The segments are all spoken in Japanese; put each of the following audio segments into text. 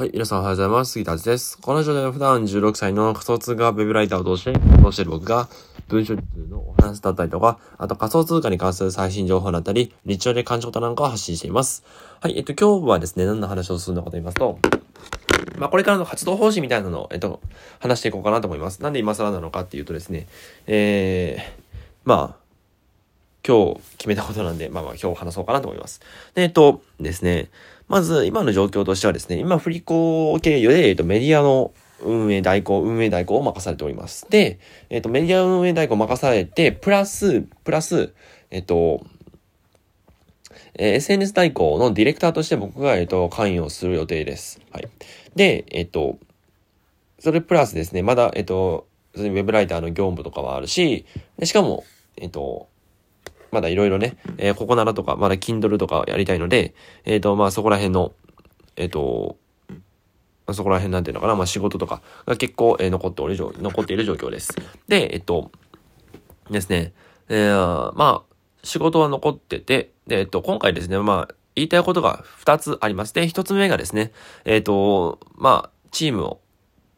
はい、皆さんおはようございます。杉田です。このラジオでは普段16歳の仮想通貨ウェブライターを通して活動してる僕が文章術のお話だったりとか、あと仮想通貨に関する最新情報だったり、日常で感じたことなんかを発信しています。はい、えっと、今日はですね、何の話をするのかと言いますと、まあ、これからの活動方針みたいなのを、えっと、話していこうかなと思います。なんで今更なのかっていうとですね、えー、まあ、今日決めたことなんで、まあまあ今日話そうかなと思います。で、えっとですね、まず今の状況としてはですね、今振り子経由で、えっと、メディアの運営代行、運営代行を任されております。で、えっと、メディア運営代行を任されて、プラス、プラス、えっと、えー、SNS 代行のディレクターとして僕が、えっと、関与する予定です。はい。で、えっと、それプラスですね、まだ、えっと、ウェブライターの業務とかはあるし、しかも、えっと、まだいろいろね、えー、ここならとか、まだ Kindle とかやりたいので、えっ、ー、と、まあそこら辺の、えっ、ー、と、まあ、そこら辺なんていうのかな、まあ仕事とかが結構、えー、残っておる状、残っている状況です。で、えっと、ですね、えー、まあ、仕事は残ってて、で、えっと、今回ですね、まあ、言いたいことが2つあります。で、1つ目がですね、えっと、まあ、チームを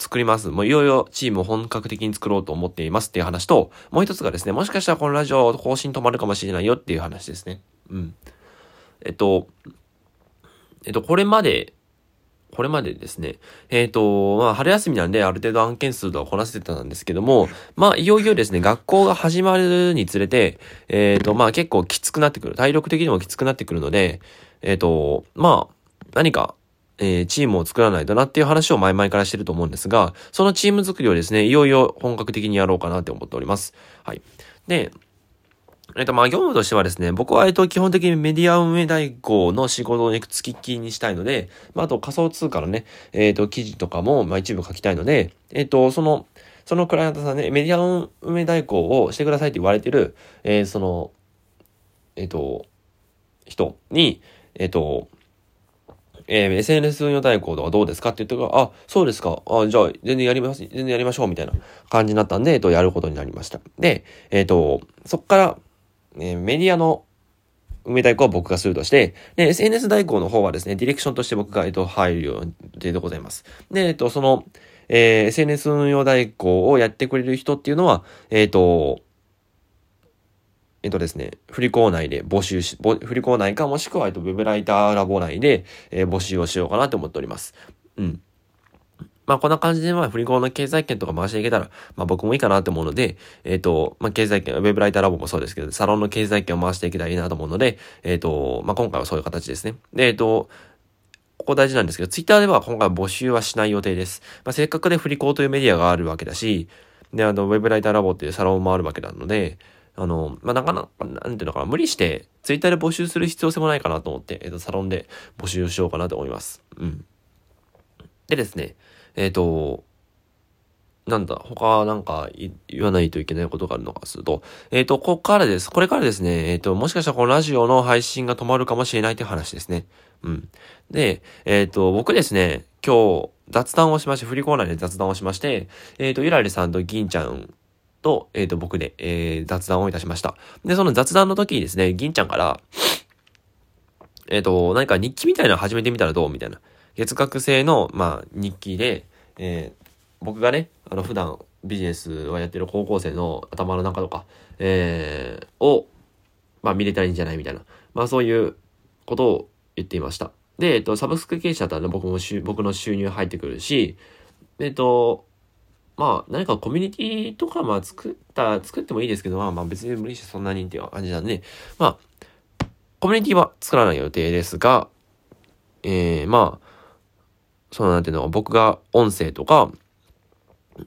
作ります。もういよいよチームを本格的に作ろうと思っていますっていう話と、もう一つがですね、もしかしたらこのラジオ更新止まるかもしれないよっていう話ですね。うん。えっと、えっと、これまで、これまでですね、えっ、と、まあ、春休みなんである程度案件数とはこなせてたんですけども、まあ、いよいよですね、学校が始まるにつれて、えっ、と、まあ、結構きつくなってくる。体力的にもきつくなってくるので、えっ、と、まあ、何かえー、チームを作らないとなっていう話を前々からしてると思うんですが、そのチーム作りをですね、いよいよ本格的にやろうかなって思っております。はい。で、えっと、まあ、業務としてはですね、僕は、えっと、基本的にメディア運営代行の仕事をね、付きっきりにしたいので、まあ、あと仮想通貨のね、えっと、記事とかも、まあ、一部書きたいので、えっと、その、そのクライアントさんね、メディア運営代行をしてくださいって言われてる、えー、その、えっと、人に、えっと、えー、SNS 運用代行とかどうですかって言ってから、あ、そうですか。あ、じゃあ、全然やります、全然やりましょう、みたいな感じになったんで、えっと、やることになりました。で、えっと、そっから、え、メディアの運営代行は僕がするとして、で、SNS 代行の方はですね、ディレクションとして僕が、えっと、入る予定でございます。で、えっと、その、えー、SNS 運用代行をやってくれる人っていうのは、えっと、えっとですね、振り子内で募集し、振り子内かもしくは、えっと、ウェブライターラボ内で、えー、募集をしようかなと思っております。うん。まあ、こんな感じで、まあ、振り子の経済圏とか回していけたら、まあ、僕もいいかなと思うので、えっ、ー、と、まあ、経済圏、ウェブライターラボもそうですけど、サロンの経済圏を回していけたらいいなと思うので、えっ、ー、と、まあ、今回はそういう形ですね。で、えっ、ー、と、ここ大事なんですけど、ツイッターでは今回募集はしない予定です。まあ、せっかくで振り子というメディアがあるわけだし、で、あの、ウェブライターラボっていうサロンもあるわけなので、あの、まあ、なかなか、なんていうのかな、無理して、ツイッターで募集する必要性もないかなと思って、えっ、ー、と、サロンで募集しようかなと思います。うん。でですね、えっ、ー、と、なんだ、他なんか言わないといけないことがあるのかすると、えっ、ー、と、ここからです。これからですね、えっ、ー、と、もしかしたらこのラジオの配信が止まるかもしれないという話ですね。うん。で、えっ、ー、と、僕ですね、今日、雑談をしまして、振りコーナーで雑談をしまして、えっ、と、ゆらりさんと銀ちゃんと、えっ、ー、と、僕で、えー、雑談をいたしました。で、その雑談の時にですね、銀ちゃんから、えっ、ー、と、何か日記みたいなの始めてみたらどう？みたいな。月額制の、まあ、日記で、えー、僕がね、あの、普段ビジネスをやってる高校生の頭の中とか、えー、を、まあ、見れたらいいんじゃない？みたいな。まあ、そういうことを言っていました。で、えっと、サブスク経営者だったら僕も僕の収入入ってくるし、えっと、まあ、何かコミュニティとか、まあ、作った、作ってもいいですけど、まあ、まあ、別に無理してそんなにっていう感じなんで、まあ、コミュニティは作らない予定ですが、えー、まあ、そうなんていうの、僕が音声とか、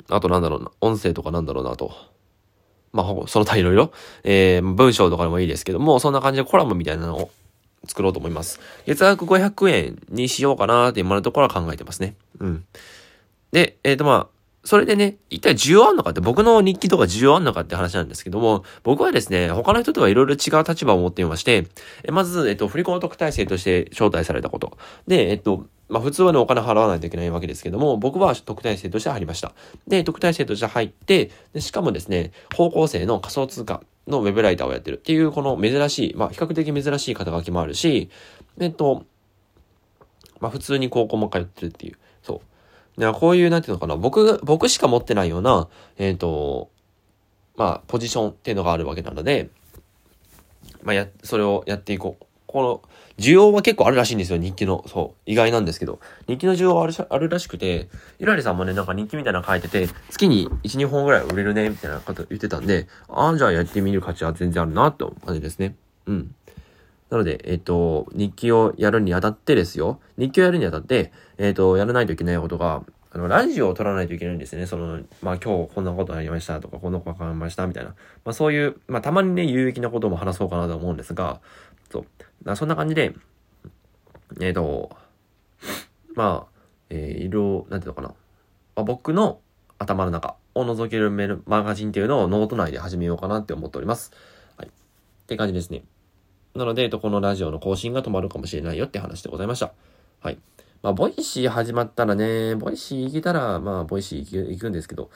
あとなんだろうな、音声とかなんだろうなと。まあ、その他いろいろ、えー、文章とかでもいいですけども、そんな感じでコラムみたいなのを作ろうと思います。月額500円にしようかなって今のところは考えてますね。うん。で、えっ、ー、とまあ、それでね、一体需要あんのかって、僕の日記とか需要あんのかって話なんですけども、僕はですね、他の人とはいろいろ違う立場を持っていまして、まず、えっと、振り込み特待生として招待されたこと。で、えっと、まあ普通はね、お金払わないといけないわけですけども、僕は特待生として入りました。で、特待生として入って、でしかもですね、高校生の仮想通貨のウェブライターをやってるっていう、この珍しい、まあ比較的珍しい肩書きもあるし、えっと、まあ普通に高校も通ってるっていう、そう。いや、こういう、なんていうのかな、僕、僕しか持ってないような、えっ、ー、と、まあ、ポジションっていうのがあるわけなので、まあ、や、それをやっていこう。この、需要は結構あるらしいんですよ、日記の。そう。意外なんですけど。日記の需要はあるあるらしくて、イラリさんもね、なんか日記みたいなの書いてて、月に1、2本ぐらい売れるね、みたいなこと言ってたんで、ああ、じゃあやってみる価値は全然あるな、って感じですね。うん。なので、えっ、ー、と、日記をやるにあたってですよ。日記をやるにあたって、えっ、ー、と、やらないといけないことが、あの、ラジオを撮らないといけないんですね。その、まあ今日こんなことありましたとか、こんなこと考えましたみたいな。まあそういう、まあたまにね、有益なことも話そうかなと思うんですが、そう。そんな感じで、えっ、ー、と、まあ、えー、いろ、なんていうのかな。まあ、僕の頭の中を覗けるメルマガジンっていうのをノート内で始めようかなって思っております。はい。って感じですね。なので、このラジオの更新が止まるかもしれないよって話でございました。はい。まあ、 Voicy 始まったらね、 Voicy 行けたら、まあ、 Voicy 行く行くんですけど、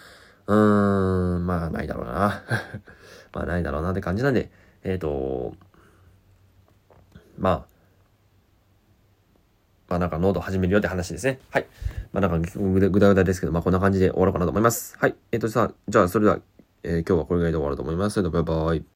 うーん、まあ、ないだろうな。まあ、ないだろうなって感じなんで、えっ、ー、と、まあ、まあなんかノート始めるよって話ですね。はい。まあなんかぐだぐだですけど、まあこんな感じで終わろうかなと思います。はい。えっ、ー、とさ、じゃあそれでは、えー、今日はこれぐらいで終わろうと思います。それではバイバイ。